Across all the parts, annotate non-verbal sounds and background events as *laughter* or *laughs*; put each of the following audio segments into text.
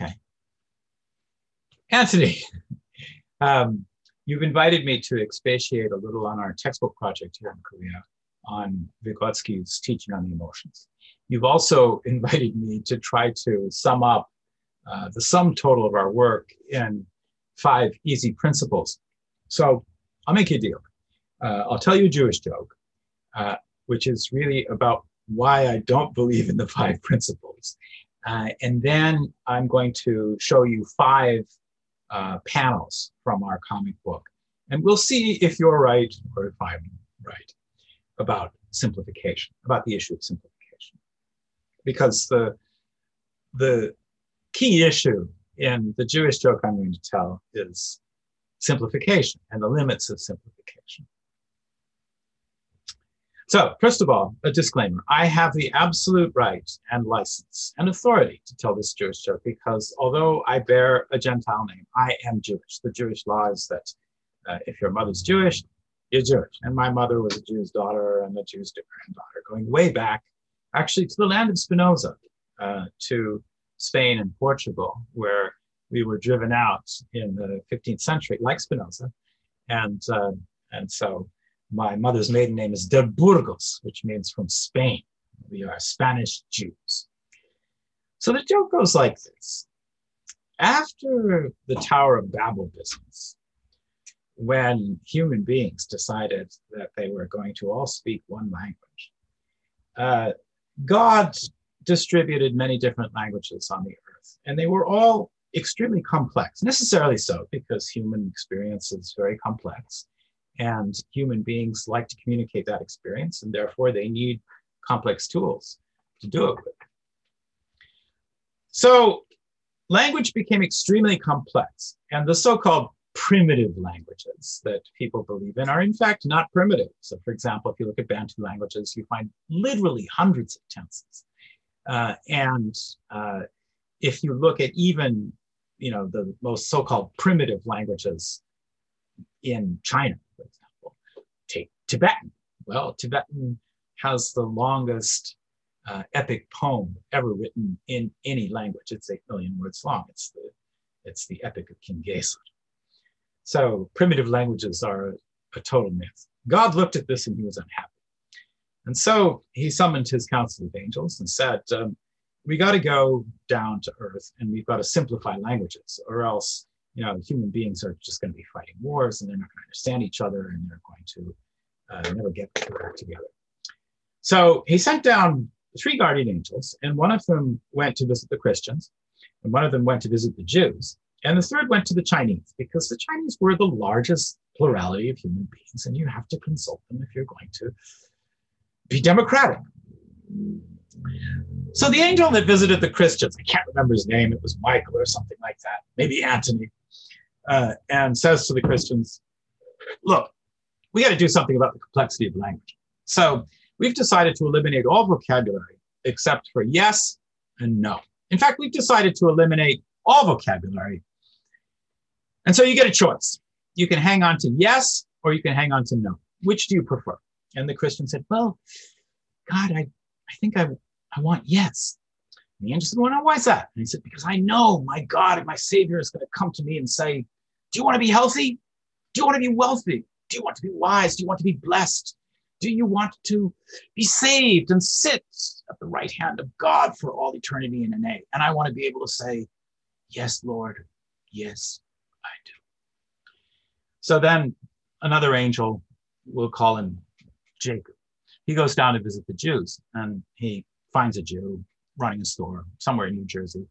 Okay. Anthony, um, you've invited me to expatiate a little on our textbook project here in Korea on Vygotsky's teaching on the emotions. You've also *laughs* invited me to try to sum up uh, the sum total of our work in five easy principles. So I'll make you a deal. Uh, I'll tell you a Jewish joke, uh, which is really about why I don't believe in the five *laughs* principles. Uh, and then I'm going to show you five uh, panels from our comic book. And we'll see if you're right or if I'm right about simplification, about the issue of simplification. Because the, the key issue in the Jewish joke I'm going to tell is simplification and the limits of simplification. So, first of all, a disclaimer I have the absolute right and license and authority to tell this Jewish joke because although I bear a Gentile name, I am Jewish. The Jewish law is that uh, if your mother's Jewish, you're Jewish. And my mother was a Jew's daughter and a Jew's granddaughter, going way back, actually, to the land of Spinoza, uh, to Spain and Portugal, where we were driven out in the 15th century, like Spinoza. And, uh, and so my mother's maiden name is de Burgos, which means from Spain. We are Spanish Jews. So the joke goes like this. After the Tower of Babel business, when human beings decided that they were going to all speak one language, uh, God distributed many different languages on the earth, and they were all extremely complex, necessarily so, because human experience is very complex. And human beings like to communicate that experience, and therefore they need complex tools to do it with. So language became extremely complex, and the so called primitive languages that people believe in are in fact not primitive. So, for example, if you look at Bantu languages, you find literally hundreds of tenses. Uh, and uh, if you look at even you know the most so-called primitive languages in China, Tibetan. Well, Tibetan has the longest uh, epic poem ever written in any language. It's eight million words long. It's the, it's the Epic of King Gesar. So primitive languages are a, a total myth. God looked at this and he was unhappy. And so he summoned his council of angels and said, um, we got to go down to earth and we've got to simplify languages or else you know human beings are just going to be fighting wars and they're not going to understand each other and they're going to uh, never get back together. So he sent down three guardian angels, and one of them went to visit the Christians, and one of them went to visit the Jews, and the third went to the Chinese, because the Chinese were the largest plurality of human beings, and you have to consult them if you're going to be democratic. So the angel that visited the Christians, I can't remember his name, it was Michael or something like that, maybe Antony, uh, and says to the Christians, Look, we got to do something about the complexity of language. So we've decided to eliminate all vocabulary except for yes and no. In fact, we've decided to eliminate all vocabulary. And so you get a choice. You can hang on to yes or you can hang on to no. Which do you prefer? And the Christian said, Well, God, I, I think I, I want yes. And the angel said, Well, no, oh, why is that? And he said, Because I know my God and my Savior is going to come to me and say, Do you want to be healthy? Do you want to be wealthy? Do you want to be wise? Do you want to be blessed? Do you want to be saved and sit at the right hand of God for all eternity in an A? And I want to be able to say, Yes, Lord. Yes, I do. So then another angel, we'll call him Jacob. He goes down to visit the Jews and he finds a Jew running a store somewhere in New Jersey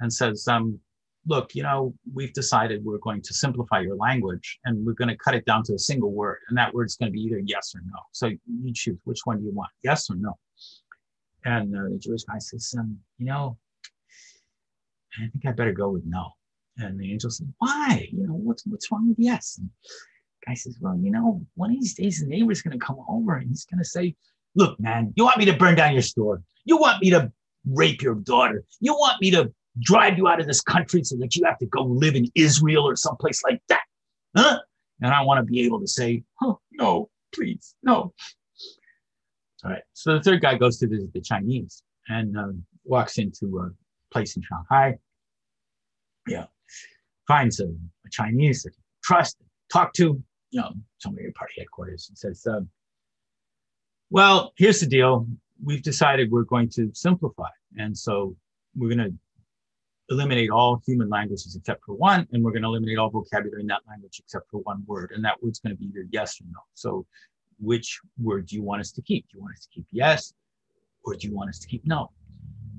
and says, um, look, you know, we've decided we're going to simplify your language and we're going to cut it down to a single word. And that word's going to be either yes or no. So you choose which one do you want, yes or no? And uh, the Jewish guy says, um, you know, I think I better go with no. And the angel said, why? You know, what's, what's wrong with yes? And guy says, well, you know, one of these days the neighbor's going to come over and he's going to say, look, man, you want me to burn down your store? You want me to rape your daughter? You want me to drive you out of this country so that you have to go live in Israel or someplace like that. Huh? And I want to be able to say, oh, no, please, no. All right. So the third guy goes to visit the Chinese and um, walks into a place in Shanghai. yeah, finds a, a Chinese that trust, talk to, you know, somebody at party headquarters and says, um, well, here's the deal. We've decided we're going to simplify. And so we're going to eliminate all human languages except for one, and we're going to eliminate all vocabulary in that language except for one word. And that word's going to be either yes or no. So which word do you want us to keep? Do you want us to keep yes, or do you want us to keep no?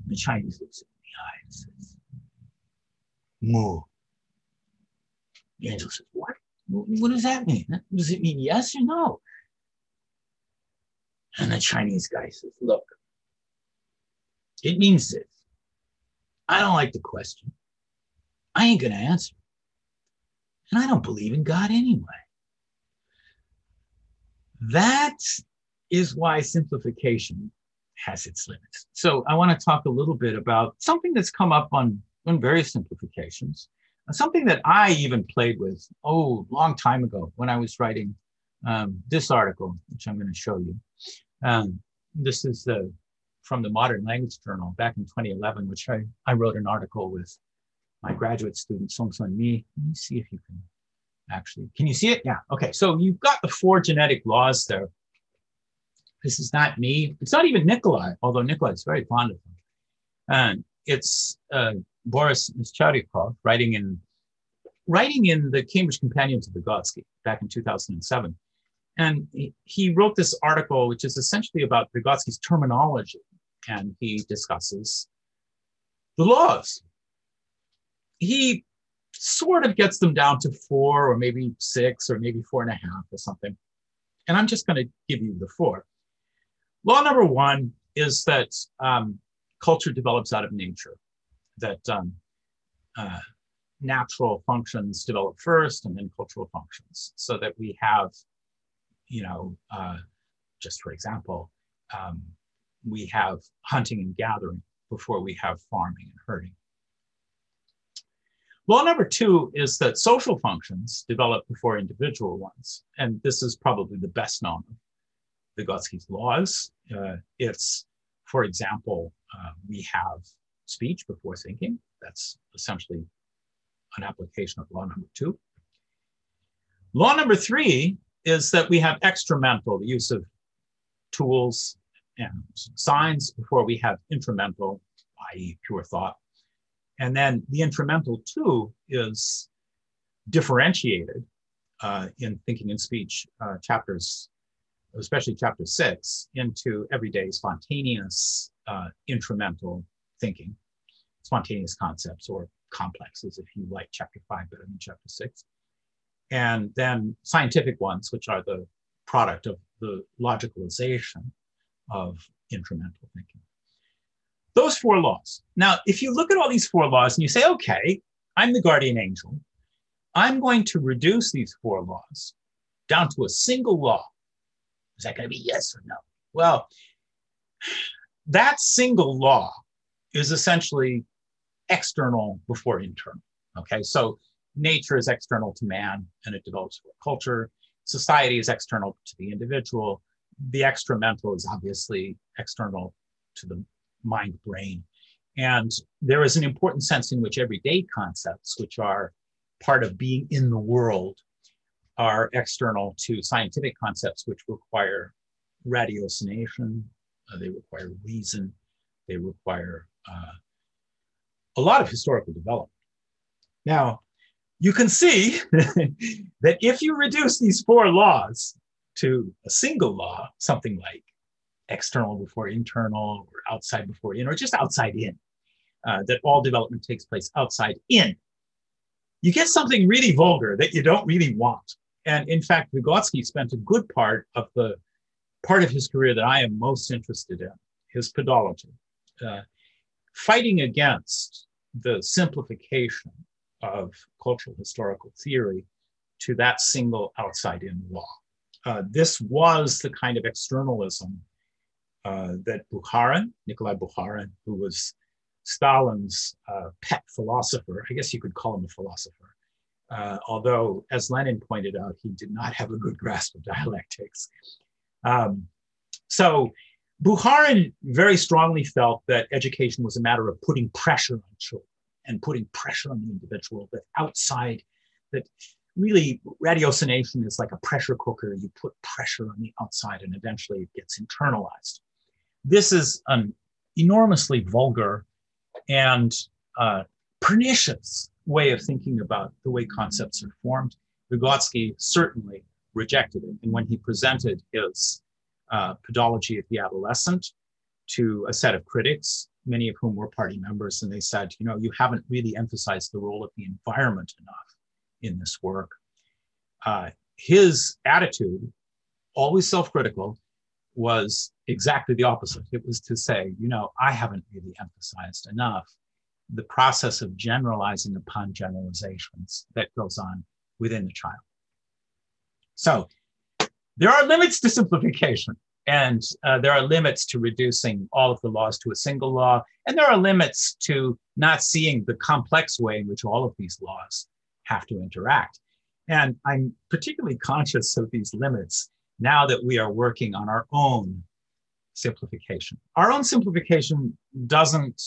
The Chinese looks at me and says, Moo. The angel says, What? What does that mean? Does it mean yes or no? And the Chinese guy says, Look, it means this. I don't like the question. I ain't going to answer. And I don't believe in God anyway. That is why simplification has its limits. So I want to talk a little bit about something that's come up on, on various simplifications, something that I even played with, oh, long time ago when I was writing um, this article, which I'm going to show you. Um, this is the, from the Modern Language Journal back in 2011, which I, I wrote an article with my graduate student, Song Sun Mi. Let me see if you can actually. Can you see it? Yeah. Okay. So you've got the four genetic laws there. This is not me. It's not even Nikolai, although Nikolai is very fond of them. And it's uh, Boris Meshcheryakov writing in writing in the Cambridge Companion to Vygotsky back in 2007. And he, he wrote this article, which is essentially about Vygotsky's terminology. And he discusses the laws. He sort of gets them down to four or maybe six or maybe four and a half or something. And I'm just going to give you the four. Law number one is that um, culture develops out of nature, that um, uh, natural functions develop first and then cultural functions, so that we have, you know, uh, just for example, um, we have hunting and gathering before we have farming and herding. Law number two is that social functions develop before individual ones. And this is probably the best known of Vygotsky's laws. Uh, it's, for example, uh, we have speech before thinking. That's essentially an application of law number two. Law number three is that we have extramental, the use of tools and signs before we have intramental, i.e., pure thought. And then the intramental too is differentiated uh, in thinking and speech uh, chapters, especially chapter six, into everyday spontaneous uh, intramental thinking, spontaneous concepts or complexes, if you like chapter five better than chapter six. And then scientific ones, which are the product of the logicalization of intramental thinking. Those four laws. Now, if you look at all these four laws and you say, okay, I'm the guardian angel, I'm going to reduce these four laws down to a single law. Is that going to be yes or no? Well, that single law is essentially external before internal. Okay, so nature is external to man and it develops culture. Society is external to the individual. The extramental is obviously external to the mind brain. And there is an important sense in which everyday concepts, which are part of being in the world, are external to scientific concepts, which require ratiocination, uh, they require reason, they require uh, a lot of historical development. Now, you can see *laughs* that if you reduce these four laws to a single law, something like external before internal or outside before in or just outside in uh, that all development takes place outside in you get something really vulgar that you don't really want. And in fact vygotsky spent a good part of the part of his career that i am most interested in his pedology uh, fighting against the simplification of cultural historical theory to that single outside in law uh, this was the kind of externalism uh, that Bukharin, Nikolai Bukharin, who was Stalin's uh, pet philosopher, I guess you could call him a philosopher, uh, although, as Lenin pointed out, he did not have a good grasp of dialectics. Um, so Bukharin very strongly felt that education was a matter of putting pressure on children and putting pressure on the individual, that outside, that really ratiocination is like a pressure cooker. You put pressure on the outside and eventually it gets internalized. This is an enormously vulgar and uh, pernicious way of thinking about the way concepts are formed. Vygotsky certainly rejected it. And when he presented his uh, pedology of the adolescent to a set of critics, many of whom were party members, and they said, you know, you haven't really emphasized the role of the environment enough in this work. Uh, his attitude, always self critical, was exactly the opposite. It was to say, you know, I haven't really emphasized enough the process of generalizing upon generalizations that goes on within the child. So there are limits to simplification, and uh, there are limits to reducing all of the laws to a single law, and there are limits to not seeing the complex way in which all of these laws have to interact. And I'm particularly conscious of these limits now that we are working on our own simplification. Our own simplification doesn't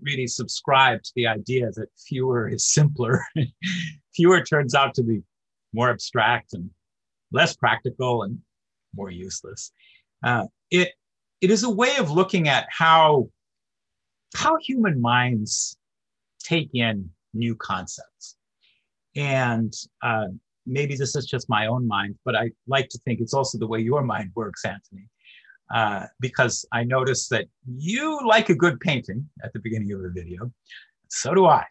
really subscribe to the idea that fewer is simpler. *laughs* fewer turns out to be more abstract and less practical and more useless. Uh, it, it is a way of looking at how, how human minds take in new concepts. And uh, maybe this is just my own mind, but I like to think it's also the way your mind works, Anthony. Uh, because I noticed that you like a good painting at the beginning of a video. So do I.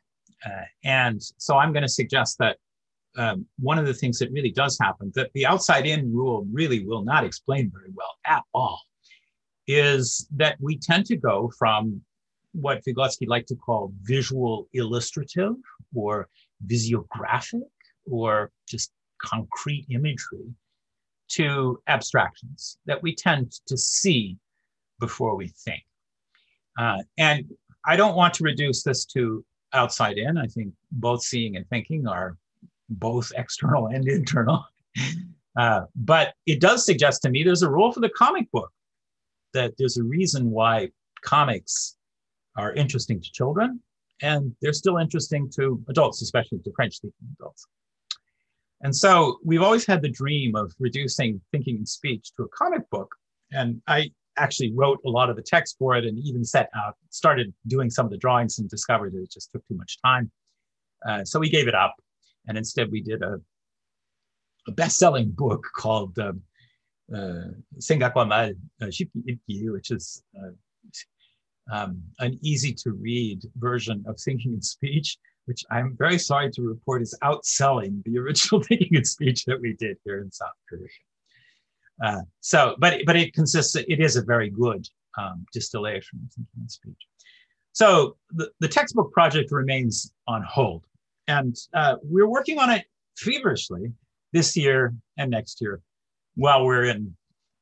Uh, and so I'm going to suggest that um, one of the things that really does happen that the outside in rule really will not explain very well at all is that we tend to go from what Vygotsky liked to call visual illustrative or visiographic or just concrete imagery to abstractions that we tend to see before we think. Uh, and I don't want to reduce this to outside in. I think both seeing and thinking are both external and internal. *laughs* Uh, but it does suggest to me there's a role for the comic book, that there's a reason why comics are interesting to children and they're still interesting to adults, especially to French speaking adults. And so we've always had the dream of reducing thinking and speech to a comic book. And I actually wrote a lot of the text for it and even set out, started doing some of the drawings and discovered that it just took too much time. Uh, so we gave it up. And instead we did a, a best-selling book called um, uh, Sengakwama uh, which is uh, um, an easy to read version of thinking and speech which I'm very sorry to report is outselling the *laughs* original thinking and speech that we did here in South Korea. Uh, so, but but it consists. It is a very good um, distillation of thinking and speech. So the, the textbook project remains on hold, and uh, we're working on it feverishly this year and next year, while we're in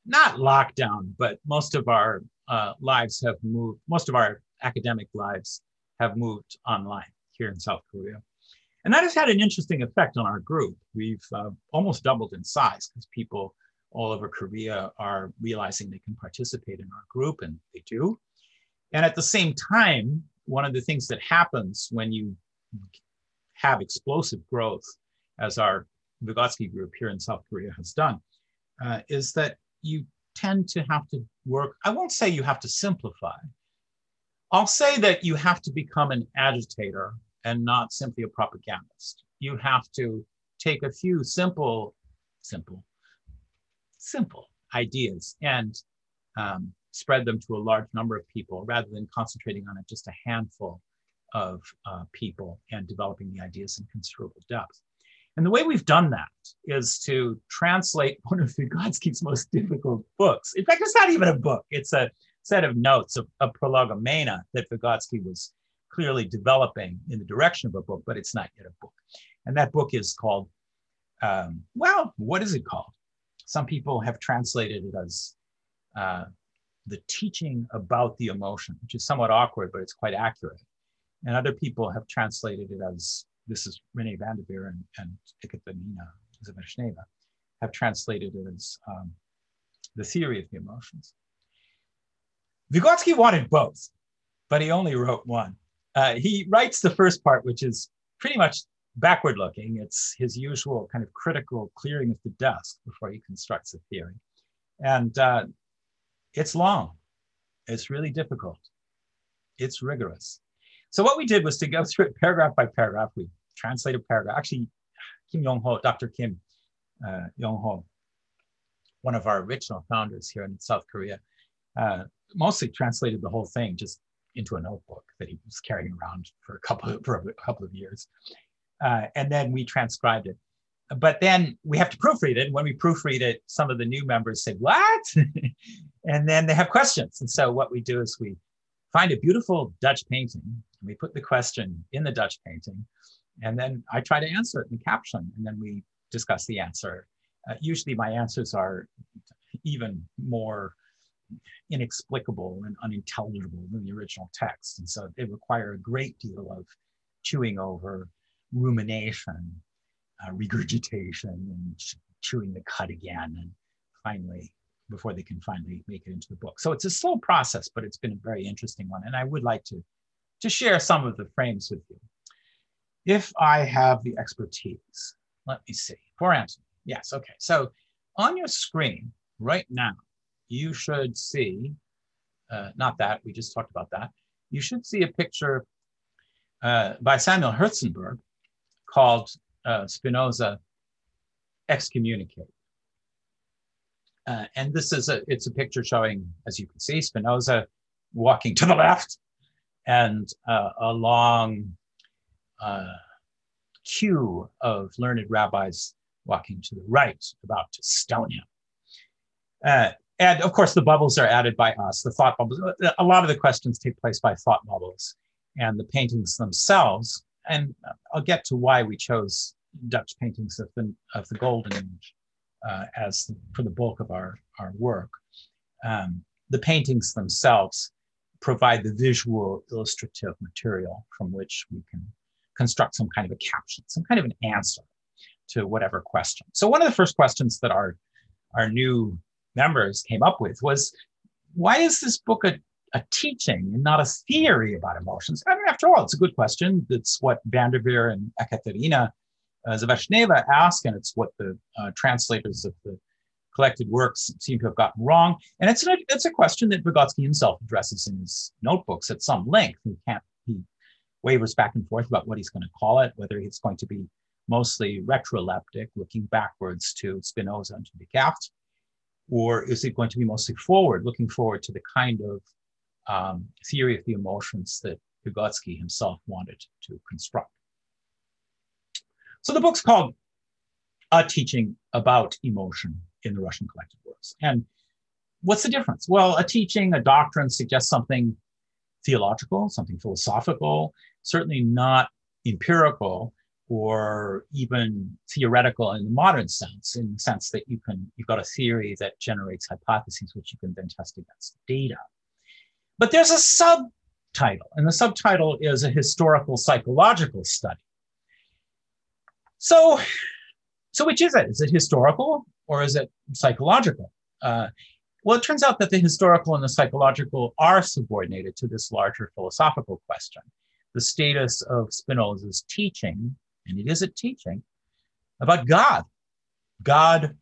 not lockdown, but most of our uh, lives have moved. Most of our academic lives have moved online here in South Korea. And that has had an interesting effect on our group. We've uh, almost doubled in size because people all over Korea are realizing they can participate in our group, and they do. And at the same time, one of the things that happens when you have explosive growth, as our Vygotsky group here in South Korea has done, uh, is that you tend to have to work. I won't say you have to simplify. I'll say that you have to become an agitator and not simply a propagandist. You have to take a few simple, simple, simple ideas and um, spread them to a large number of people rather than concentrating on it just a handful of uh, people and developing the ideas in considerable depth. And the way we've done that is to translate one of Vygotsky's *laughs* most difficult books. In fact, it's not even a book, it's a set of notes, a, a prolegomena that Vygotsky was clearly developing in the direction of a book, but it's not yet a book. And that book is called, um, well, what is it called? Some people have translated it as uh, the teaching about the emotion, which is somewhat awkward, but it's quite accurate. And other people have translated it as this is Rene van der Veer and, and Ekaterina Zavershneva have translated it as um, the theory of the emotions. Vygotsky wanted both, but he only wrote one. uh, he writes the first part, which is pretty much backward looking. It's his usual kind of critical clearing of the dust before he constructs a theory. And uh, it's long, it's really difficult, it's rigorous. So, what we did was to go *laughs* through it paragraph by paragraph. We translated paragraph. Actually, Kim Yong Ho, Dr. Kim uh, Yong Ho, one of our original founders here in South Korea, uh, mostly translated the whole thing just into a notebook that he was carrying around for a couple of, for a couple of years. Uh, and then we transcribed it. But then we have to proofread it. And when we proofread it, some of the new members say, What? *laughs* and then they have questions. And so what we do is we find a beautiful Dutch painting, and we put the question in the Dutch painting, and then I try to answer it in the caption, and then we discuss the answer. Uh, usually my answers are even more inexplicable and unintelligible than the original text. And so they require a great deal of chewing over, rumination, uh, regurgitation, and chewing the cud again. And finally, before they can finally make it into the book. So it's a slow process, but it's been a very interesting one. And I would like to, to share some of the frames with you. If I have the expertise, let me see. For answer, yes, okay. So on your screen right now, you should see, uh, not that, we just talked about that. You should see a picture uh, by Samuel Hirszenberg called uh, Spinoza Excommunicate. Uh, and this is a, it's a picture showing, as you can see, Spinoza walking to the left and uh, a long uh, queue of learned rabbis walking to the right, about to stone him. Uh, and of course, the bubbles are added by us, the thought bubbles. A lot of the questions take place by thought bubbles and the paintings themselves. And I'll get to why we chose Dutch paintings of the, of the Golden Age uh, as for the bulk of our, our work. Um, the paintings themselves provide the visual illustrative material from which we can construct some kind of a caption, some kind of an answer to whatever question. So one of the first questions that our, our new members came up with was, why is this book a, a teaching and not a theory about emotions? I mean, after all, it's a good question. It's what Van der Veer and Ekaterina uh, Zavershneva ask, and it's what the uh, translators of the collected works seem to have gotten wrong. And it's a, it's a question that Vygotsky himself addresses in his notebooks at some length. He can't, he wavers back and forth about what he's going to call it, whether it's going to be mostly retroleptic, looking backwards to Spinoza and to Descartes, or is it going to be mostly forward, looking forward to the kind of um, theory of the emotions that Vygotsky himself wanted to construct? So the book's called A Teaching About Emotion in the Russian Collected Works. And what's the difference? Well, a teaching, a doctrine suggests something theological, something philosophical, certainly not empirical or even theoretical in the modern sense, in the sense that you can, you've got a theory that generates hypotheses which you can then test against data. But there's a subtitle, and the subtitle is a historical psychological study. So, so which is it? Is it historical or is it psychological? Uh, well, it turns out that the historical and the psychological are subordinated to this larger philosophical question. The status of Spinoza's teaching and it is a teaching about God. God,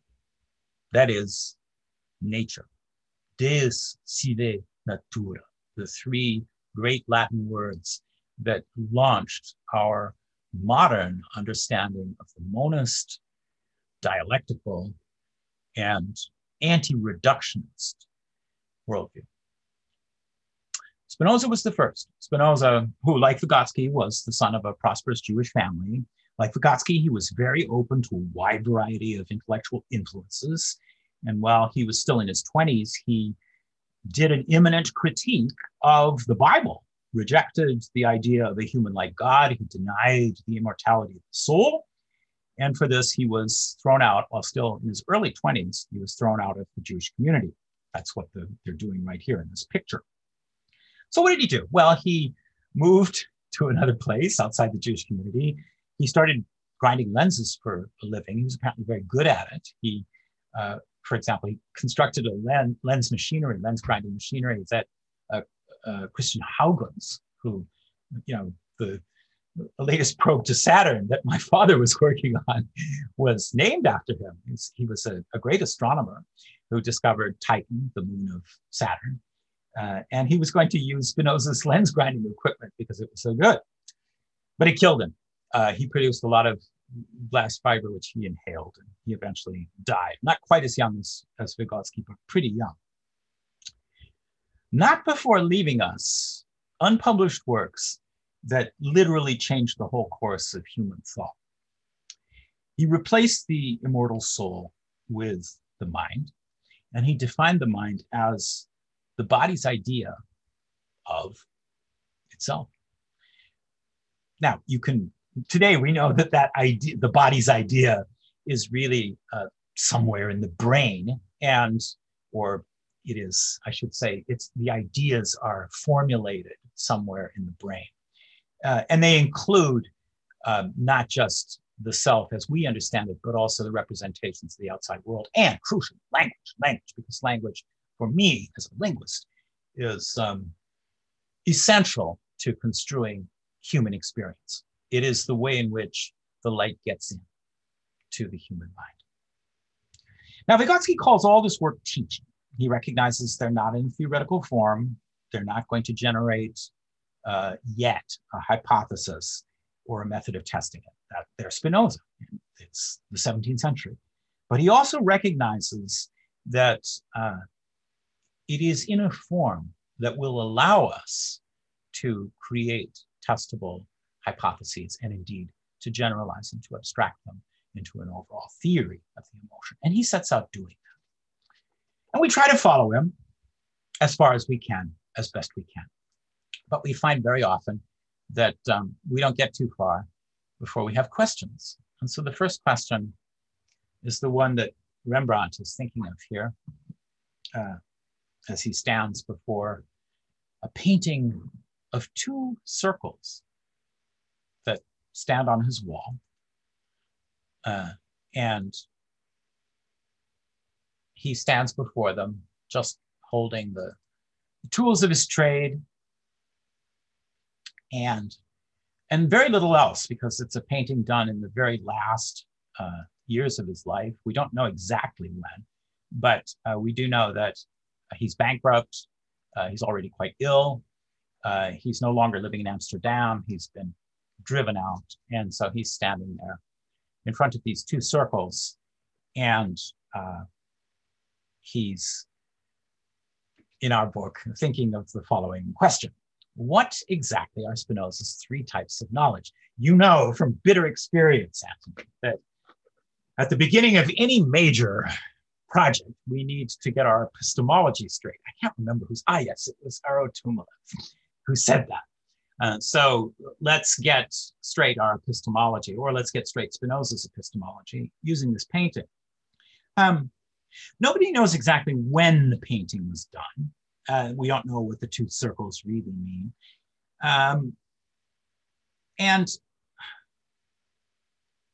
that is nature. Deus sive natura, the three great Latin words that launched our modern understanding of the monist, dialectical, and anti reductionist worldview. Spinoza was the first. Spinoza, who, like Vygotsky, was the son of a prosperous Jewish family. Like Vygotsky, he was very open to a wide variety of intellectual influences. And while he was still in his 20s, he did an immanent critique of the Bible, rejected the idea of a human like God. He denied the immortality of the soul. And for this, he was thrown out while still in his early 20s. He was thrown out of the Jewish community. That's what the, they're doing right here in this picture. So what did he do? Well, he moved to another place outside the Jewish community. He started grinding lenses for a living. He was apparently very good at it. He, uh, for example, he constructed a lens, lens machinery, lens grinding machinery that uh, Christian Huygens, who you know, the, the latest probe to Saturn that my *laughs* father was working on was named after him. He was a, a, great astronomer who discovered Titan, the moon of Saturn. Uh, and he was going to use Spinoza's lens grinding equipment because it was so good. But it killed him. Uh, he produced a lot of glass fiber, which he inhaled, and he eventually died. Not quite as young as, as Vygotsky, but pretty young. Not before leaving us unpublished works that literally changed the whole course of human thought. He replaced the immortal soul with the mind, and he defined the mind as the body's idea of itself. Now, you can, today we know that that idea, the body's idea, is really uh, somewhere in the brain, and, or it is, I should say, it's the ideas are formulated somewhere in the brain. Uh, and they include um, not just the self as we understand it, but also the representations of the outside world and crucial language, language, because language for me as a linguist is um, essential to construing human experience. It is the way in which the light gets in to the human mind. Now, Vygotsky calls all this work teaching. He recognizes they're not in theoretical form. They're not going to generate uh, yet a hypothesis or a method of testing it. That they're Spinoza. It's the 17th century. But he also recognizes that uh, it is in a form that will allow us to create testable hypotheses and indeed to generalize and to abstract them into an overall theory of the emotion. And he sets out doing that. And we try to follow him as far as we can, as best we can. But we find very often that um, we don't get too far before we have questions. And so the first question is the one that Rembrandt is thinking of here uh, as he stands before a painting of two circles that stand on his wall. Uh, and he stands before them, just holding the, tools of his trade and and very little else because it's a painting done in the very last uh, years of his life. We don't know exactly when, but uh, we do know that he's bankrupt. Uh, he's already quite ill. Uh, he's no longer living in Amsterdam. He's been driven out, and so he's standing there in front of these two circles, and he's in our book thinking of the following question what exactly are Spinoza's three types of knowledge? You know from bitter experience, Anthony, that at the beginning of any major project, we need to get our epistemology straight. I can't remember who's, ah, yes, it was Eero Tuomela who said that. Uh, so let's get straight our epistemology, or let's get straight Spinoza's epistemology using this painting. Um, nobody knows exactly when the painting was done. Uh, we don't know what the two circles really mean. Um, and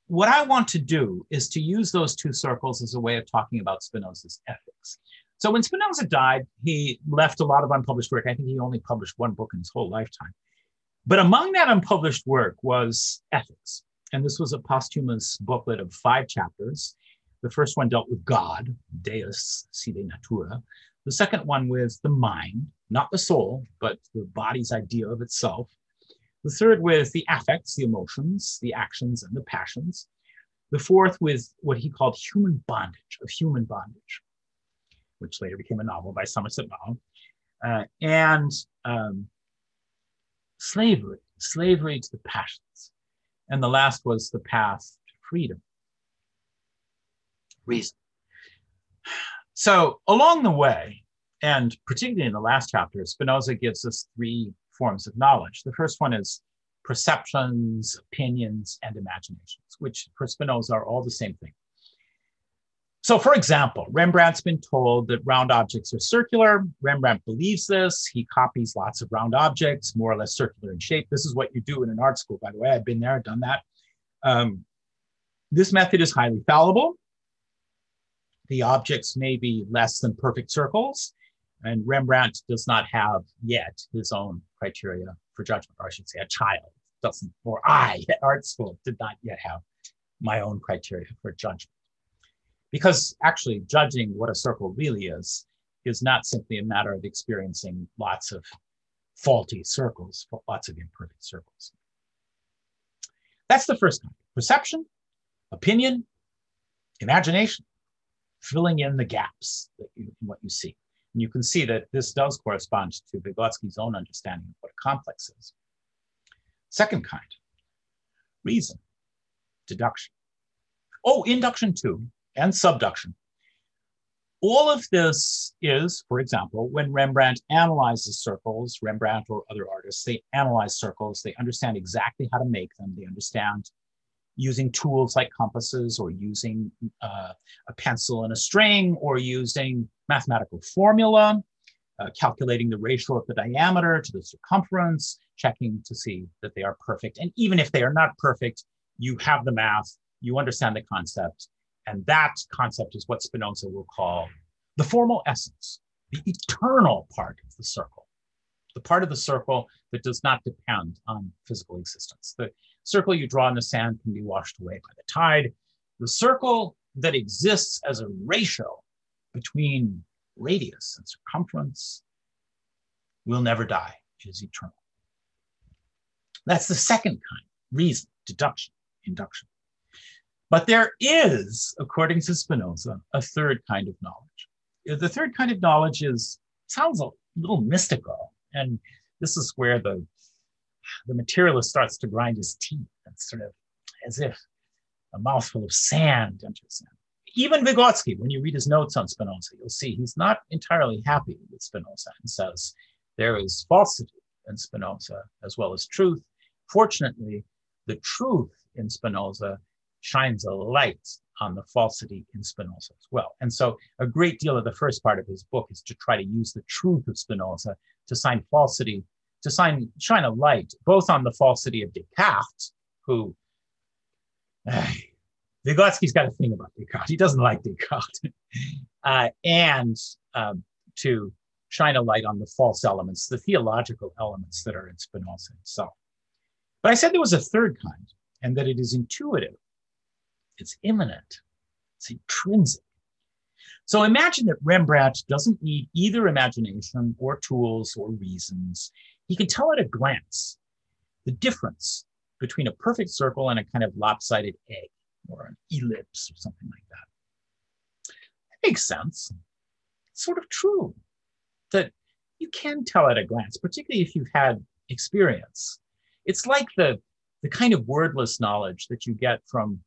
what I want to do is to use those two circles as a way of talking about Spinoza's ethics. So when Spinoza died, he left a lot of unpublished work. I think he only published one book in his whole lifetime. But among that unpublished work was Ethics. And this was a posthumous booklet of five chapters. The first one dealt with God, Deus, sive natura. The second one was the mind, not the soul, but the body's idea of itself. The third with the affects, the emotions, the actions, and the passions. The fourth with what he called human bondage, of human bondage, which later became a novel by Somerset Maugham. Uh, and um, slavery, slavery to the passions. And the last was the path to freedom. Reason. So along the way, and particularly in the last chapter, Spinoza gives us three forms of knowledge. The first one is perceptions, opinions, and imaginations, which for Spinoza are all the same thing. So, for example, Rembrandt's been told that round objects are circular. Rembrandt believes this. He copies lots of round objects, more or less circular in shape. This is what you do in an art school, by the way. I've been there, done that. Um, this method is highly fallible. The objects may be less than perfect circles, and Rembrandt does not have yet his own criteria for judgment, or I should say, a child doesn't, or I at art school did not yet have my own criteria for judgment. Because actually, judging what a circle really is is not simply a matter of experiencing lots of faulty circles, but lots of imperfect circles. That's the first kind perception, opinion, imagination, filling in the gaps you, in what you see. And you can see that this does correspond to Vygotsky's own understanding of what a complex is. Second kind, reason, deduction. Oh, induction too, and subduction. All of this is, for example, when Rembrandt analyzes circles, Rembrandt or other artists, they analyze circles, they understand exactly how to make them, they understand using tools like compasses or using uh, a pencil and a string or using mathematical formula, uh, calculating the ratio of the diameter to the circumference, checking to see that they are perfect. And even if they are not perfect, you have the math, you understand the concept, and that concept is what Spinoza will call the formal essence, the eternal part of the circle, the part of the circle that does not depend on physical existence. The circle you draw in the sand can be washed away by the tide. The circle that exists as a ratio between radius and circumference will never die, it is eternal. That's the second kind reason, deduction, induction. But there is, according to Spinoza, a third kind of knowledge. The third kind of knowledge is sounds a little mystical, and this is where the the materialist starts to grind his teeth and sort of as if a mouthful of sand enters him. Even Vygotsky, when you read his notes on Spinoza, you'll see he's not entirely happy with Spinoza and says there is falsity in Spinoza as well as truth. Fortunately, the truth in Spinoza shines a light on the falsity in Spinoza as well. And so a great deal of the first part of his book is to try to use the truth of Spinoza to sign falsity, to sign, shine a light both on the falsity of Descartes, who uh, Vygotsky's got a thing about Descartes. He doesn't like Descartes. *laughs* uh, and um, to shine a light on the false elements, the theological elements that are in Spinoza himself. But I said there was a third kind, and that it is intuitive it's immanent, it's intrinsic. So imagine that Rembrandt doesn't need either imagination or tools or reasons. He can tell at a glance the difference between a perfect circle and a kind of lopsided egg or an ellipse or something like that. That makes sense. It's sort of true that you can tell at a glance, particularly if you've had experience. It's like the, the kind of wordless knowledge that you get from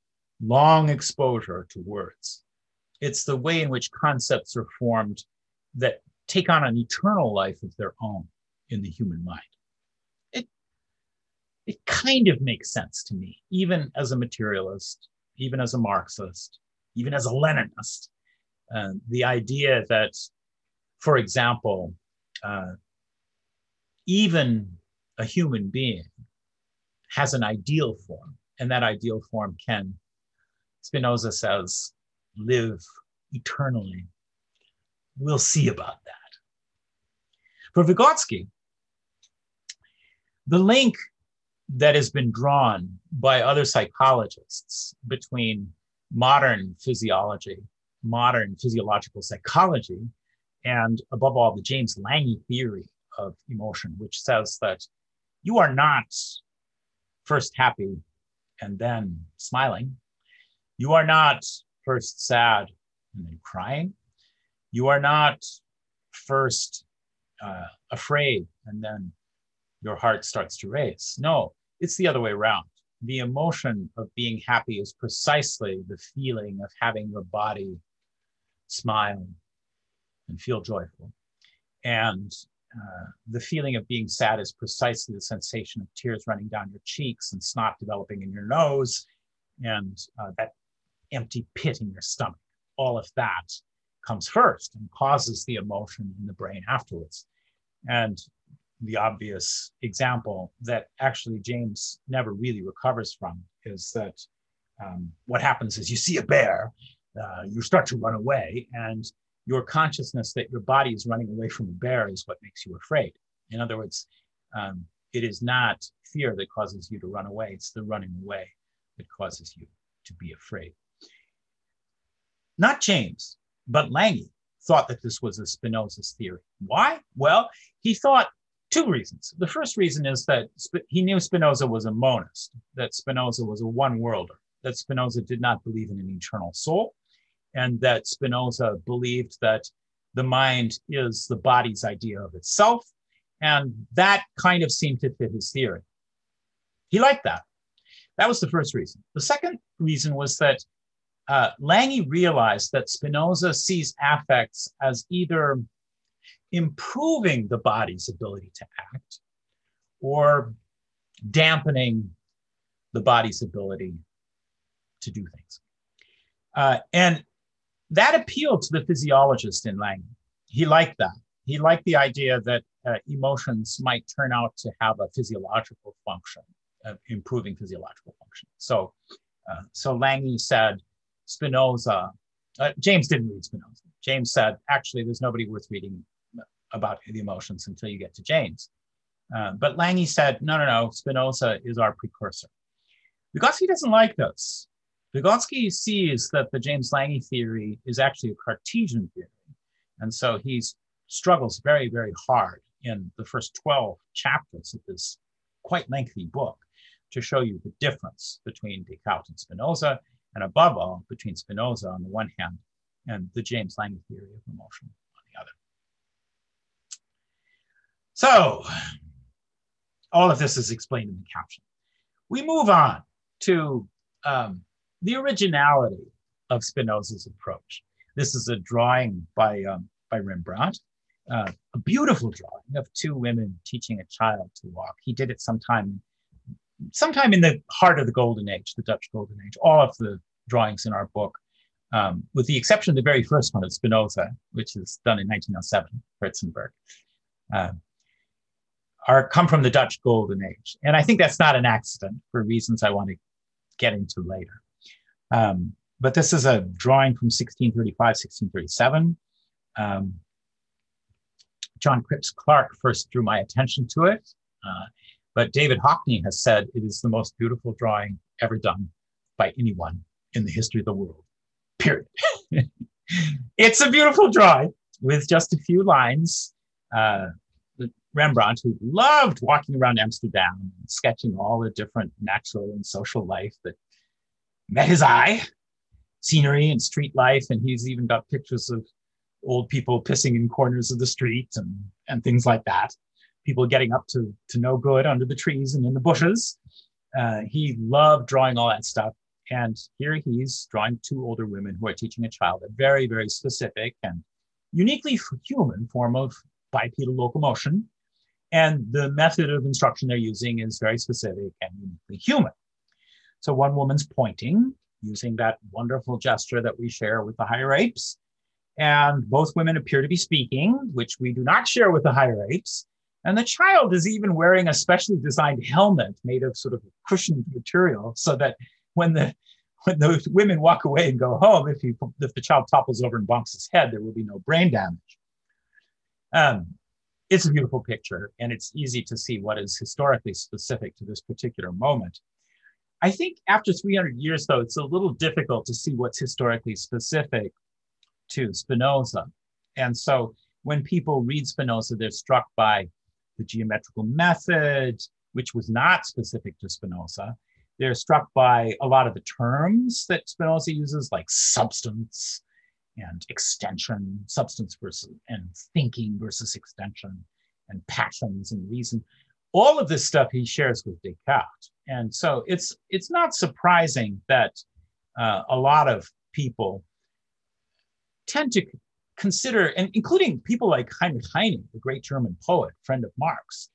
long exposure to words. It's the way in which concepts are formed that take on an eternal life of their own in the human mind. It, it kind of makes sense to me, even as a materialist, even as a Marxist, even as a Leninist. Uh, the idea that, for example, uh, even a human being has an ideal form, and that ideal form can Spinoza says, live eternally. We'll see about that. For Vygotsky, the link that has been drawn by other psychologists between modern physiology, modern physiological psychology, and above all, the James Lange theory of emotion, which says that you are not first happy and then smiling. You are not first sad and then crying. You are not first uh, afraid and then your heart starts to race. No, it's the other way around. The emotion of being happy is precisely the feeling of having your body smile and feel joyful. And uh, the feeling of being sad is precisely the sensation of tears running down your cheeks and snot developing in your nose. And uh, that empty pit in your stomach. All of that comes first and causes the emotion in the brain afterwards. And the obvious example that actually James never really recovers from is that um, what happens is you see a bear, uh, you start to run away, and your consciousness that your body is running away from a bear is what makes you afraid. In other words, Um, it is not fear that causes you to run away, it's the running away that causes you to be afraid. Not James, but Lange thought that this was a Spinoza's theory. Why? Well, he thought two reasons. The first reason is that he knew Spinoza was a monist, that Spinoza was a one worlder, that Spinoza did not believe in an eternal soul, and that Spinoza believed that the mind is the body's idea of itself. And that kind of seemed to fit his theory. He liked that. That was the first reason. The second reason was that uh, Lange realized that Spinoza sees affects as either improving the body's ability to act or dampening the body's ability to do things. Uh, and that appealed to the physiologist in Lange. He liked that. He liked the idea that uh, emotions might turn out to have a physiological function, uh, improving physiological function. So, uh, so Lange said, Spinoza, uh, James didn't read Spinoza. James said, actually, there's nobody worth reading about the emotions until you get to James. Uh, but Lange said, no, no, no, Spinoza is our precursor. Vygotsky doesn't like this. Vygotsky sees that the James Lange theory is actually a Cartesian theory. And so he struggles very, very hard in the first 12 chapters of this quite lengthy book to show you the difference between Descartes and Spinoza, and above all, between Spinoza on the one hand and the James Lange theory of emotion on the other. So, all of this is explained in the caption. We move on to um, the originality of Spinoza's approach. This is a drawing by, um, by Rembrandt, uh, a beautiful drawing of two women teaching a child to walk. He did it sometime, sometime in the heart of the Golden Age, the Dutch Golden Age. All of the drawings in our book, um, with the exception of the very first one of Spinoza, which is done in 1907, Hirszenberg. Uh, are come from the Dutch Golden Age. And I think that's not an accident for reasons I want to get into later. Um, but this is a drawing from 1635, 1637. Um, John Cripps Clark first drew my attention to it, uh, but David Hockney has said it is the most beautiful drawing ever done by anyone in the history of the world, period. *laughs* it's a beautiful drawing with just a few lines. Uh, Rembrandt, who loved walking around Amsterdam and sketching all the different natural and social life that met his eye, scenery and street life. And he's even got pictures of old people pissing in corners of the street and, and things like that. People getting up to, to no good under the trees and in the bushes. Uh, he loved drawing all that stuff. And here he's drawing two older women who are teaching a child a very, very specific and uniquely human form of bipedal locomotion. And the method of instruction they're using is very specific and uniquely human. So one woman's pointing using that wonderful gesture that we share with the higher apes. And both women appear to be speaking, which we do not share with the higher apes. And the child is even wearing a specially designed helmet made of sort of cushioned material so that when the when those women walk away and go home, if, if the child topples over and bonks his head, there will be no brain damage. Um, it's a beautiful picture and it's easy to see what is historically specific to this particular moment. I think after 300 years, though, it's a little difficult to see what's historically specific to Spinoza. And so when people read Spinoza, they're struck by the geometrical method, which was not specific to Spinoza. They're struck by a lot of the terms that Spinoza uses, like substance and extension, substance versus and thinking versus extension, and passions and reason. All of this stuff he shares with Descartes, and so it's it's not surprising that uh, a lot of people tend to consider, and including people like Heinrich Heine, the great German poet, friend of Marx,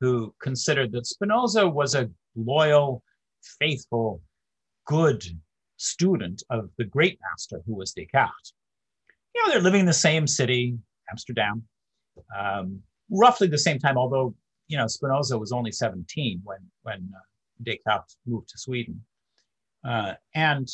who considered that Spinoza was a loyal, faithful, good student of the great master who was Descartes you know, they're living in the same city, Amsterdam, um, roughly the same time, although, you know, Spinoza was only 17 when, when uh, Descartes moved to Sweden. Uh, and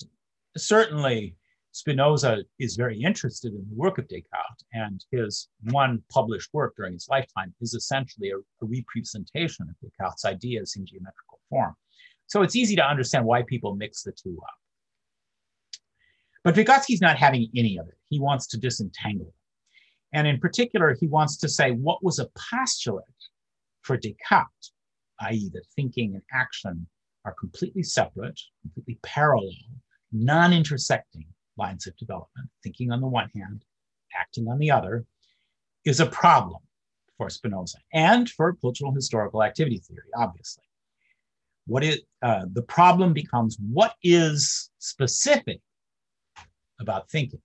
certainly Spinoza is very interested in the work of Descartes, and his one published work during his lifetime is essentially a, a representation of Descartes' ideas in geometrical form. So it's easy to understand why people mix the two up. But Vygotsky's not having any of it. He wants to disentangle it. And in particular, he wants to say what was a postulate for Descartes, i.e., that thinking and action are completely separate, completely parallel, non intersecting lines of development, thinking on the one hand, acting on the other, is a problem for Spinoza and for cultural historical activity theory, obviously. What is, uh, the problem becomes what is specific about thinking?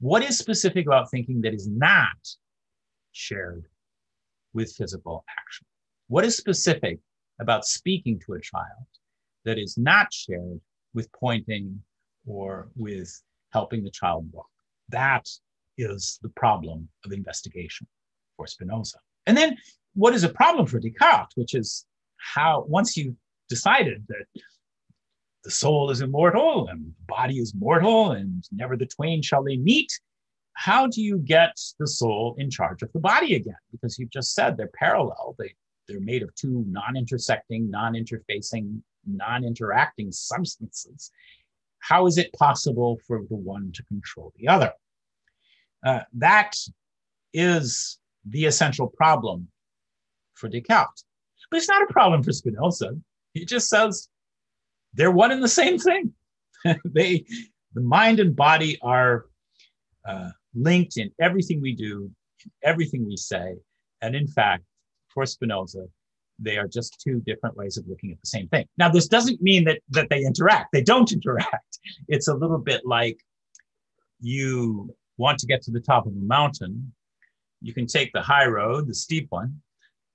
What is specific about thinking that is not shared with physical action? What is specific about speaking to a child that is not shared with pointing or with helping the child walk? That is the problem of investigation for Spinoza. And then what is a problem for Descartes, which is how, once you've decided that the soul is immortal and the body is mortal and never the twain shall they meet, how do you get the soul in charge of the body again? Because you've just said they're parallel. They, they're made of two non-intersecting, non-interfacing, non-interacting substances. How is it possible for the one to control the other? Uh, that is the essential problem for Descartes. But it's not a problem for Spinoza. He just says they're one and the same thing. *laughs* they, the mind and body are uh, linked in everything we do, in everything we say. And in fact, for Spinoza, they are just two different ways of looking at the same thing. Now, this doesn't mean that, that they interact. They don't *laughs* interact. It's a little bit like you want to get to the top of a mountain. You can take the high road, the steep one.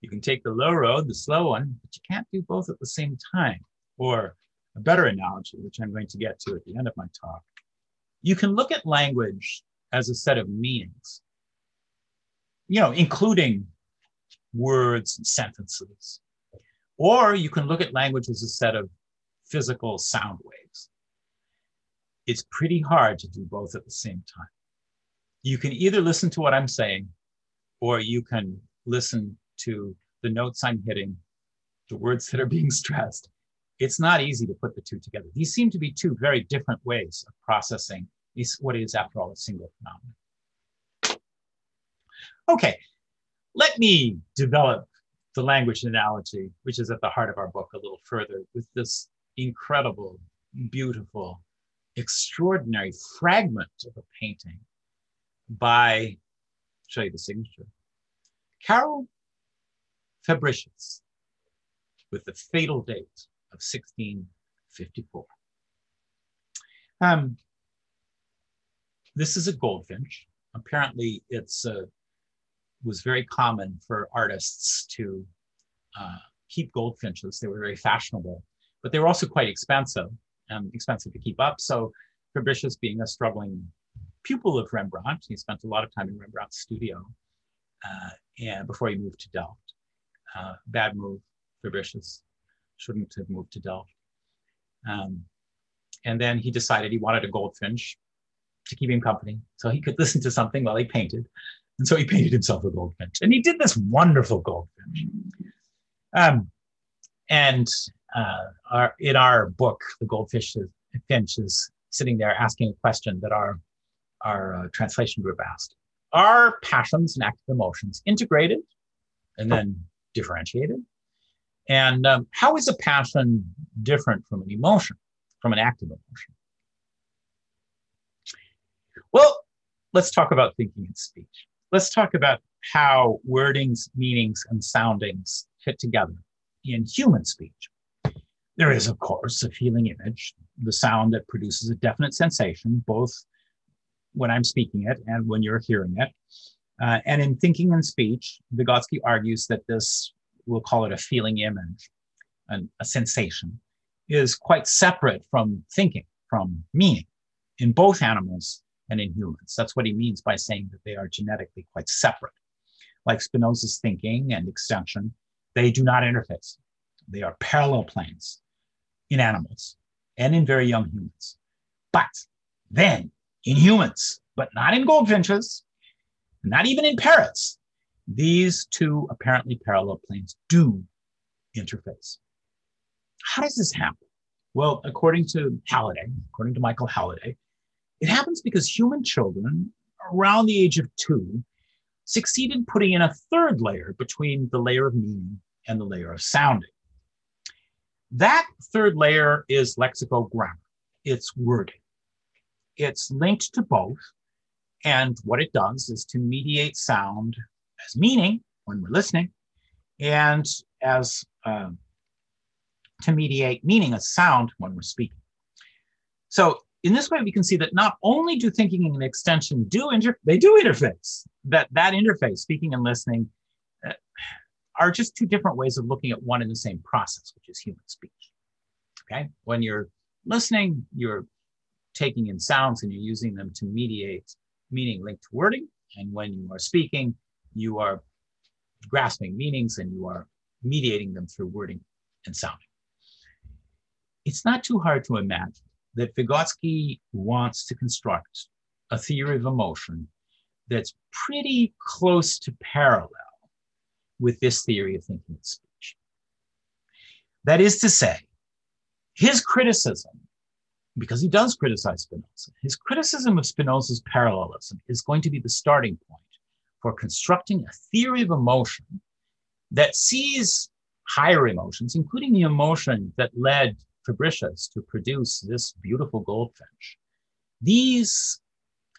You can take the low road, the slow one, but you can't do both at the same time. Or a better analogy, which I'm going to get to at the end of my talk, you can look at language as a set of meanings, you know, including words and sentences. Or you can look at language as a set of physical sound waves. It's pretty hard to do both at the same time. You can either listen to what I'm saying, or you can listen to the notes I'm hitting, the words that are being *laughs* stressed. It's not easy to put the two together. These seem to be two very different ways of processing what is, after all, a single phenomenon. Okay, let me develop the language analogy, which is at the heart of our book, a little further with this incredible, beautiful, extraordinary fragment of a painting by, show you the signature, Carel Fabricius, with the fatal date of 1654. Um, this is a goldfinch. Apparently, it's uh, was very common for artists to uh, keep goldfinches. They were very fashionable, but they were also quite expensive and expensive to keep up. So Fabricius, being a struggling pupil of Rembrandt, he spent a lot of time in Rembrandt's studio uh, and before he moved to Delft. Uh, bad move, Fabricius shouldn't have moved to Delft. Um, and then he decided he wanted a goldfinch to keep him company so he could *laughs* listen to something while he painted. And so he painted himself a goldfinch. And he did this wonderful goldfinch. Um, and uh, our, in our book, The Goldfish Finch is sitting there asking a question that our, our uh, translation group asked. Are passions and active emotions integrated and then differentiated? And um, how is a passion different from an emotion, from an active emotion? Well, let's talk about thinking and speech. Let's talk about how wordings, meanings, and soundings fit together in human speech. There is, of course, a feeling image, the sound that produces a definite sensation, both when I'm speaking it and when you're hearing it. Uh, and in thinking and speech, Vygotsky argues that this, we'll call it a feeling image, a sensation, is quite separate from thinking, from meaning. In both animals, and in humans. That's what he means by saying that they are genetically quite separate. Like Spinoza's thinking and extension, they do not interface. They are parallel planes in animals and in very young humans. But then in humans, but not in goldfinches, not even in parrots. These two apparently parallel planes do interface. How does this happen? Well, according to Halliday, according to Michael Halliday, it happens because human children around the age of two succeed in putting in a third layer between the layer of meaning and the layer of sounding. That third layer is lexicogrammar, it's wording. It's linked to both. And what it does is to mediate sound as meaning when we're listening and as uh, to mediate meaning as sound when we're speaking. So in this way, we can see that not only do thinking and extension do inter- they do interface. That that interface, speaking and listening, uh, are just two different ways of looking at one and the same process, which is human speech. Okay, when you're listening, you're taking in sounds and you're using them to mediate meaning linked to wording, and when you are speaking, you are grasping meanings and you are mediating them through wording and sounding. It's not too hard to imagine that Vygotsky wants to construct a theory of emotion that's pretty close to parallel with this theory of thinking and speech. That is to say, his criticism, because he does criticize Spinoza, his criticism of Spinoza's parallelism is going to be the starting point for constructing a theory of emotion that sees higher emotions, including the emotion that led Fabricius to produce this beautiful goldfinch. These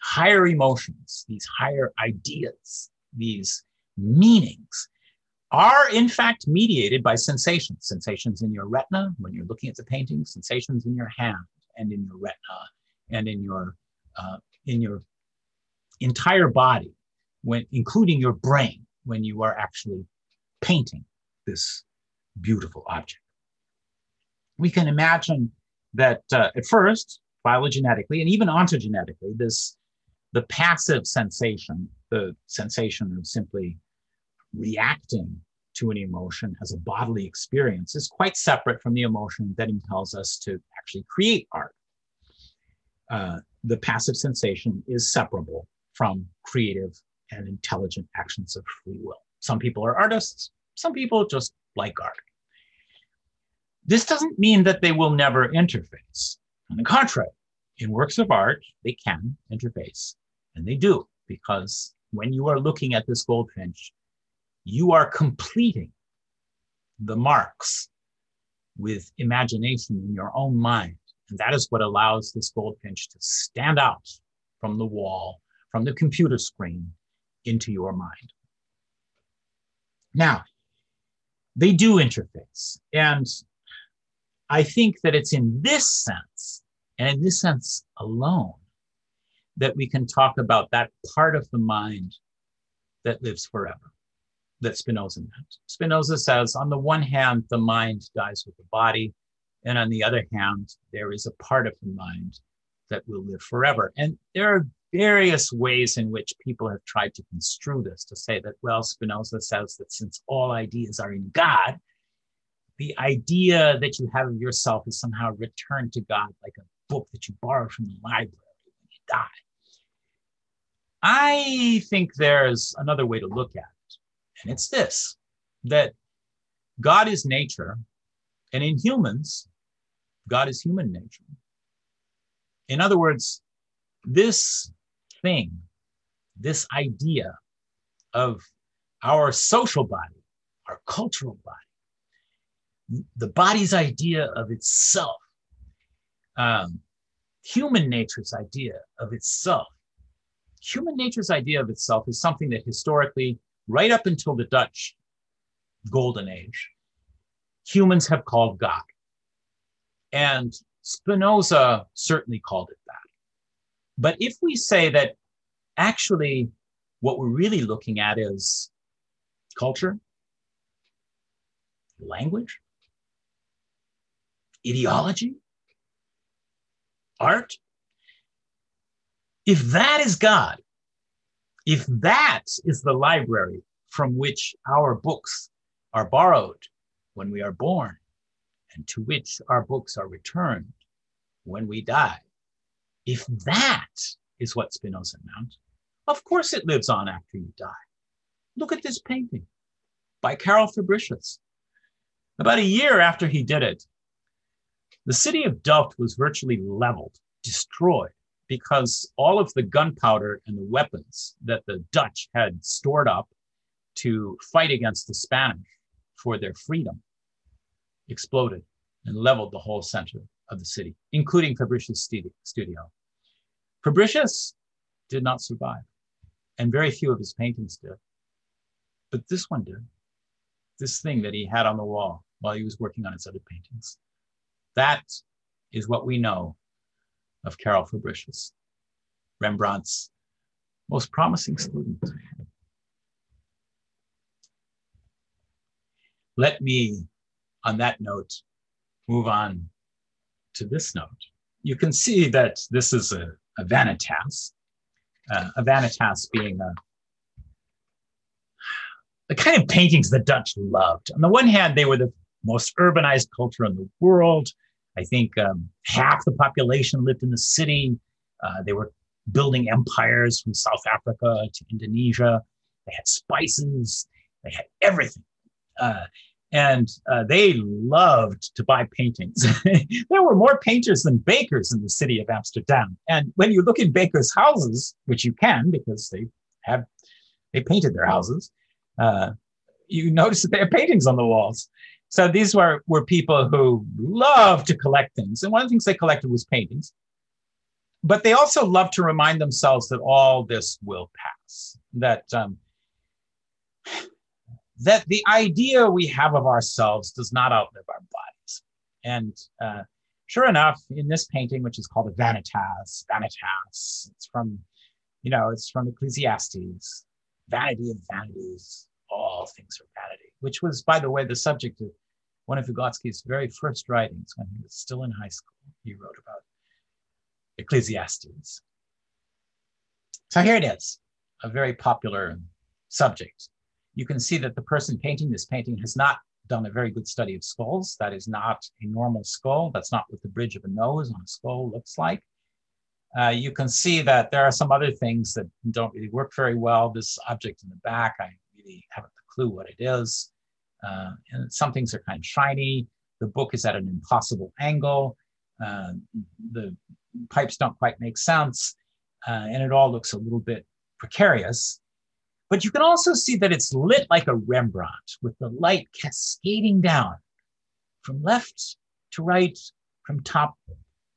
higher emotions, these higher ideas, these meanings are in fact mediated by sensations sensations in your retina when you're looking at the painting sensations in your hand and in your retina and in your uh, in your entire body when including your brain when you are actually painting this beautiful object we can imagine that uh, at first, phylogenetically and even ontogenetically, this the passive sensation, the sensation of simply reacting to an emotion as a bodily experience, is quite separate from the emotion that impels us to actually create art. Uh, the passive sensation is separable from creative and intelligent actions of free will. Some people are artists, some people just like art. This doesn't mean that they will never interface. On the contrary, in works of art, they can interface, and they do, because when you are looking at this goldfinch, you are completing the marks with imagination in your own mind. And that is what allows this goldfinch to stand out from the wall, from the computer screen into your mind. Now, they do interface. And I think that it's in this sense, and in this sense alone, that we can talk about that part of the mind that lives forever that Spinoza meant. Spinoza says, on the one hand, the mind dies with the body, and on the other hand, there is a part of the mind that will live forever. And there are various ways in which people have tried to construe this to say that, well, Spinoza says that since all ideas are in God, the idea that you have of yourself is somehow returned to God like a book that you borrow from the library when you die. I think there's another way to look at it, and it's this that God is nature, and in humans, God is human nature. In other words, this thing, this idea of our social body, our cultural body, the body's idea of itself, um, human nature's idea of itself. Human nature's idea of itself is something that historically, right up until the Dutch Golden Age, humans have called God. And Spinoza certainly called it that. But if we say that actually what we're really looking at is culture, language, ideology, art. If that is God, if that is the library from which our books are borrowed when we are born, and to which our books are returned when we die, if that is what Spinoza meant. Of course, it lives on after you die. Look at this painting by Karl Fabricius. About a year after he did it, the city of Delft was virtually leveled, destroyed, because all of the gunpowder and the weapons that the Dutch had stored up to fight against the Spanish for their freedom exploded and leveled the whole center of the city, including Fabricius' studio. Fabricius did not survive, and very few of his paintings did. But this one did. This thing that he had on the wall while he was working on his other paintings. That is what we know of Carel Fabricius, Rembrandt's most promising student. Let me, on that note, move on to this note. You can see that this is a, a vanitas, uh, a vanitas being a, the kind of paintings the Dutch loved. On the one hand, they were the most urbanized culture in the world. I think um, half the population lived in the city. Uh, they were building empires from South Africa to Indonesia. They had spices, they had everything. Uh, and uh, they loved to buy paintings. *laughs* there were more painters than bakers in the city of Amsterdam. And when you look in bakers' houses, which you can because they have they painted their houses, uh, you notice that they have paintings on the walls. So these were, were people who loved to collect things. And one of the things they collected was paintings. But they also loved to remind themselves that all this will pass, that, um, that the idea we have of ourselves does not outlive our bodies. And uh, sure enough, in this painting, which is called a Vanitas, Vanitas, it's from, you know, it's from Ecclesiastes, vanity of vanities, all things are vanity, which was, by the way, the subject of one of Vygotsky's very first writings when he was still in high school. He wrote about Ecclesiastes. So here it is, a very popular subject. You can see that the person painting this painting has not done a very good study of skulls. That is not a normal skull. That's not what the bridge of a nose on a skull looks like. Uh, you can see that there are some other things that don't really work very well. This object in the back, I really haven't a clue what it is. Uh, and some things are kind of shiny. The book is at an impossible angle. Uh, the pipes don't quite make sense. Uh, and it all looks a little bit precarious. But you can also see that it's lit like a Rembrandt with the light cascading down from left to right, from top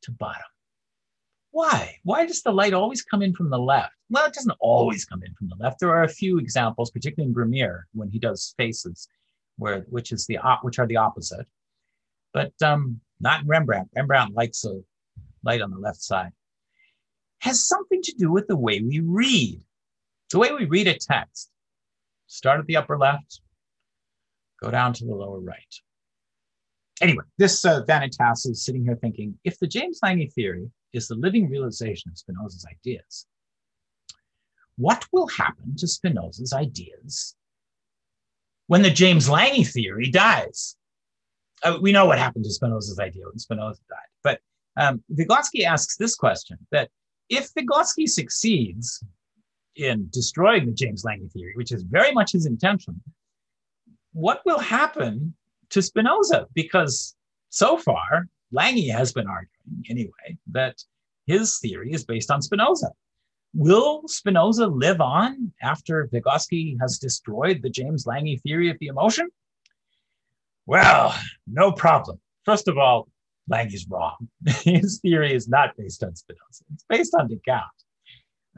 to bottom. Why? Why does the light always come in from the left? Well, it doesn't always come in from the left. There are a few examples, particularly in Vermeer, when he does faces, where which is the which are the opposite, but um, not in Rembrandt. Rembrandt likes a light on the left side. Has something to do with the way we read, the way we read a text. Start at the upper left, go down to the lower right. Anyway, this uh, Vanitas is sitting here thinking if the James Lange theory is the living realization of Spinoza's ideas, what will happen to Spinoza's ideas when the James Lange theory dies. Uh, we know what happened to Spinoza's idea when Spinoza died. But um, Vygotsky asks this question that if Vygotsky succeeds in destroying the James Lange theory, which is very much his intention, what will happen to Spinoza? Because so far, Lange has been arguing, anyway, that his theory is based on Spinoza. Will Spinoza live on after Vygotsky has destroyed the James Lange theory of the emotion? Well, no problem. First of all, Lange's wrong. *laughs* His theory is not based on Spinoza, it's based on Descartes.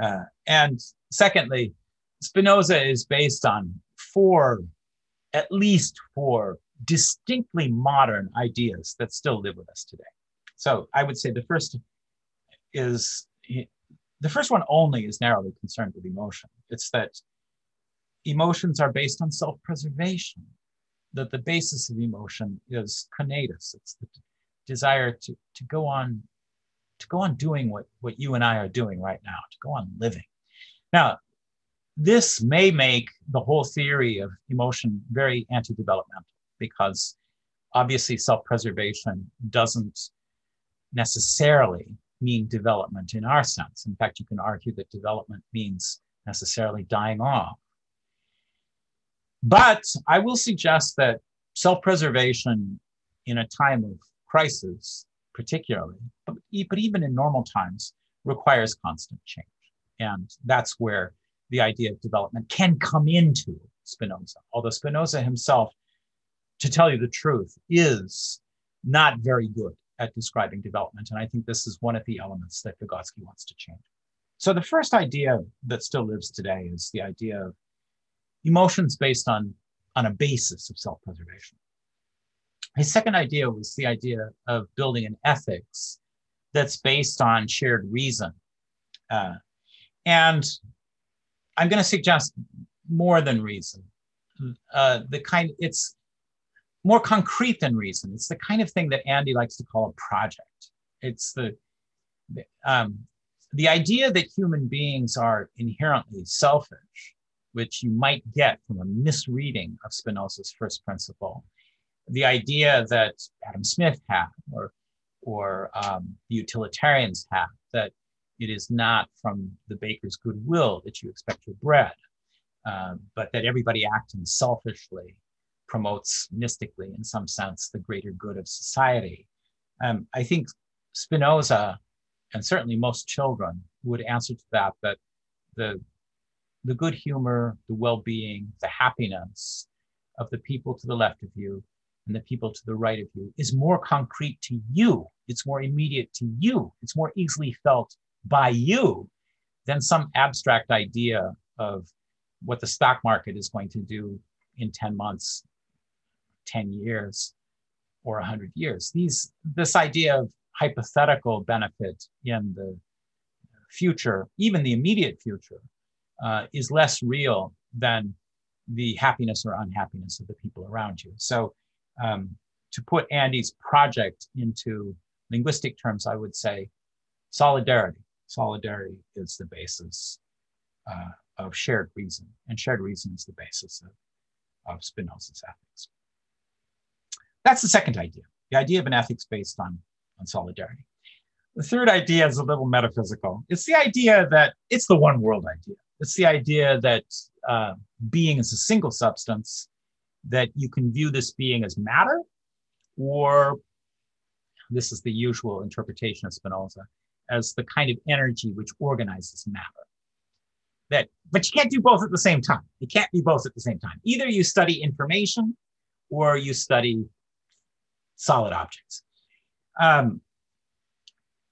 Uh, and secondly, Spinoza is based on four, at least four distinctly modern ideas that still live with us today. So I would say the first is the first one only is narrowly concerned with emotion. It's that emotions are based on self preservation, that the basis of emotion is conatus, it's the desire to, to go on to go on doing what, what you and I are doing right now, to go on living. Now, this may make the whole theory of emotion very anti developmental because obviously self preservation doesn't necessarily mean development in our sense. In fact, you can argue that development means necessarily dying off. But I will suggest that self preservation in a time of crisis, particularly, but, but even in normal times, requires constant change. And that's where the idea of development can come into Spinoza. Although Spinoza himself, to tell you the truth, is not very good at describing development. And I think this is one of the elements that Vygotsky wants to change. So the first idea that still lives today is the idea of emotions based on, on a basis of self-preservation. His second idea was the idea of building an ethics that's based on shared reason. Uh, and I'm going to suggest more than reason. Uh, the kind it's more concrete than reason. It's the kind of thing that Andy likes to call a project. It's the um, the idea that human beings are inherently selfish, which you might get from a misreading of Spinoza's first principle. The idea that Adam Smith had, or or um, the utilitarians have, that it is not from the baker's goodwill that you expect your bread, uh, but that everybody acting selfishly promotes mystically, in some sense, the greater good of society. Um, I think Spinoza, and certainly most children, would answer to that that the, the good humor, the well being, the happiness of the people to the left of you and the people to the right of you is more concrete to you. It's more immediate to you. It's more easily felt by you than some abstract idea of what the stock market is going to do in 10 months, 10 years, or 100 years. These, this idea of hypothetical benefit in the future, even the immediate future, uh, is less real than the happiness or unhappiness of the people around you. So, um, to put Andy's project into linguistic terms, I would say solidarity solidarity is the basis uh, of shared reason, and shared reason is the basis of, of Spinoza's ethics. That's the second idea, the idea of an ethics based on, on solidarity. The third idea is a little metaphysical. It's the idea that it's the one world idea. It's the idea that uh, being is a single substance, that you can view this being as matter, or this is the usual interpretation of Spinoza, as the kind of energy which organizes matter. That, but you can't do both at the same time. You can't be both at the same time. Either you study information or you study solid objects. Um,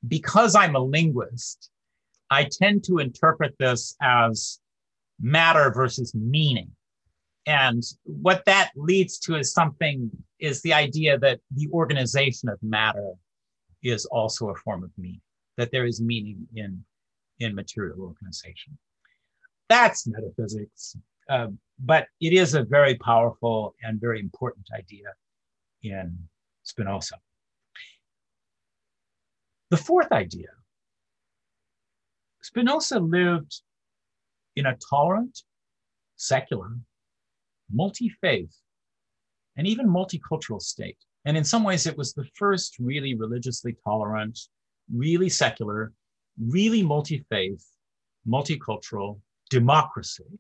because I'm a linguist, I tend to interpret this as matter versus meaning. And what that leads to is something is the idea that the organization of matter is also a form of meaning that there is meaning in, in material organization. That's metaphysics, uh, but it is a very powerful and very important idea in Spinoza. The fourth idea Spinoza lived in a tolerant, secular, multi faith, and even multicultural state. And in some ways, it was the first really religiously tolerant, really secular, really multi faith, multicultural democracy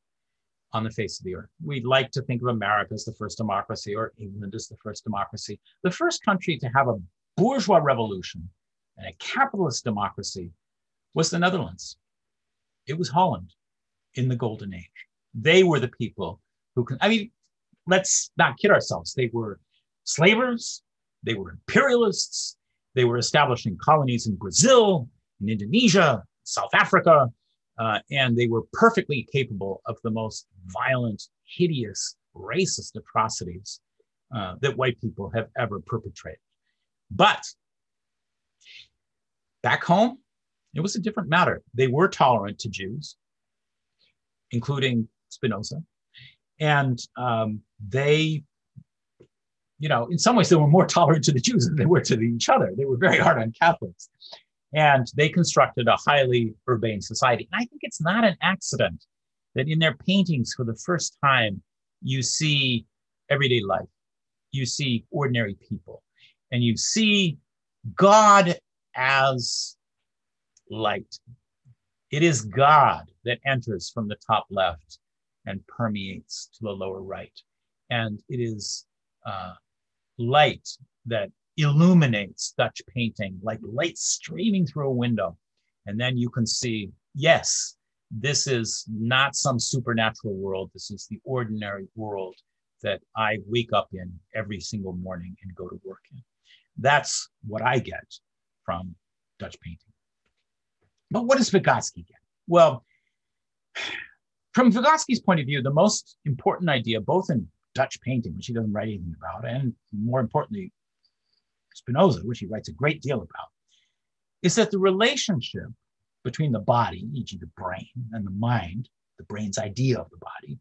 on the face of the earth. We'd like to think of America as the first democracy or England as the first democracy. The first country to have a bourgeois revolution and a capitalist democracy was the Netherlands. It was Holland in the Golden Age. They were the people who can, I mean, let's not kid ourselves. They were slavers, they were imperialists, they were establishing colonies in Brazil, in Indonesia, South Africa, uh, and they were perfectly capable of the most violent, hideous, racist atrocities uh, that white people have ever perpetrated. But back home, it was a different matter. They were tolerant to Jews, including Spinoza, and um, they you know, in some ways they were more *laughs* tolerant to the Jews than they were to each other. They were very hard on Catholics. And they constructed a highly urbane society. And I think it's not an accident that in their paintings, for the first time, you see everyday life, you see ordinary people, and you see God as light. It is God that enters from the top left and permeates to the lower right. And it is uh, light that illuminates Dutch painting like light streaming through a window. And then you can see, yes, this is not some supernatural world. This is the ordinary world that I wake up in every single morning and go to work in. That's what I get from Dutch painting. But what does Vygotsky get? Well, from Vygotsky's point of view, the most important idea, both in Dutch painting, which he doesn't write anything about, and more importantly, Spinoza, which he writes a great deal about, is that the relationship between the body, e.g., the brain, and the mind, the brain's idea of the body,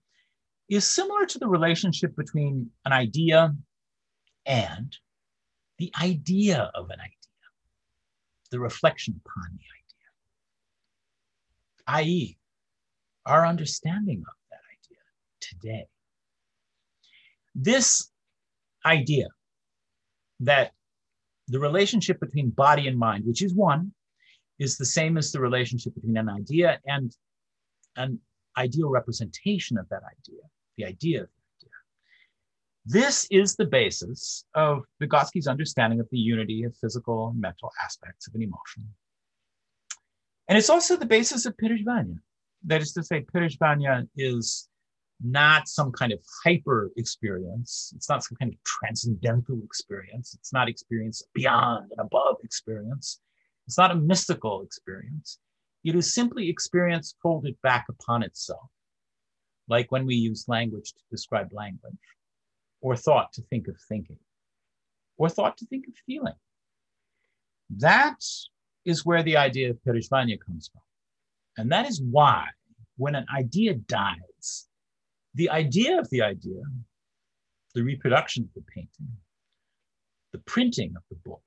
is similar to the relationship between an idea and the idea of an idea, the reflection upon the idea, i.e., our understanding of that idea today. This idea that the relationship between body and mind, which is one, is the same as the relationship between an idea and an ideal representation of that idea, the idea of the idea. This is the basis of Vygotsky's understanding of the unity of physical and mental aspects of an emotion. And it's also the basis of perezhivanie. That is to say, perezhivanie is not some kind of hyper experience. It's not some kind of transcendental experience. It's not experience beyond and above experience. It's not a mystical experience. It is simply experience folded back upon itself, like when we use language to describe language, or thought to think of thinking, or thought to think of feeling. That is where the idea of perezhivanie comes from. And that is why when an idea dies, the idea of the idea, the reproduction of the painting, the printing of the book,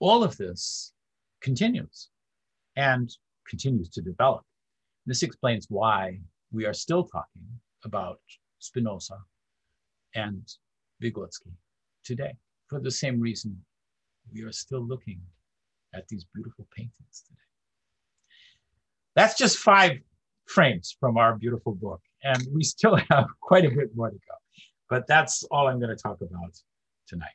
all of this continues and continues to develop. This explains why we are still talking about Spinoza and Vygotsky today. For the same reason, we are still looking at these beautiful paintings today. That's just five frames from our beautiful book, and we still *laughs* have quite a bit more to go. But that's all I'm going to talk about tonight.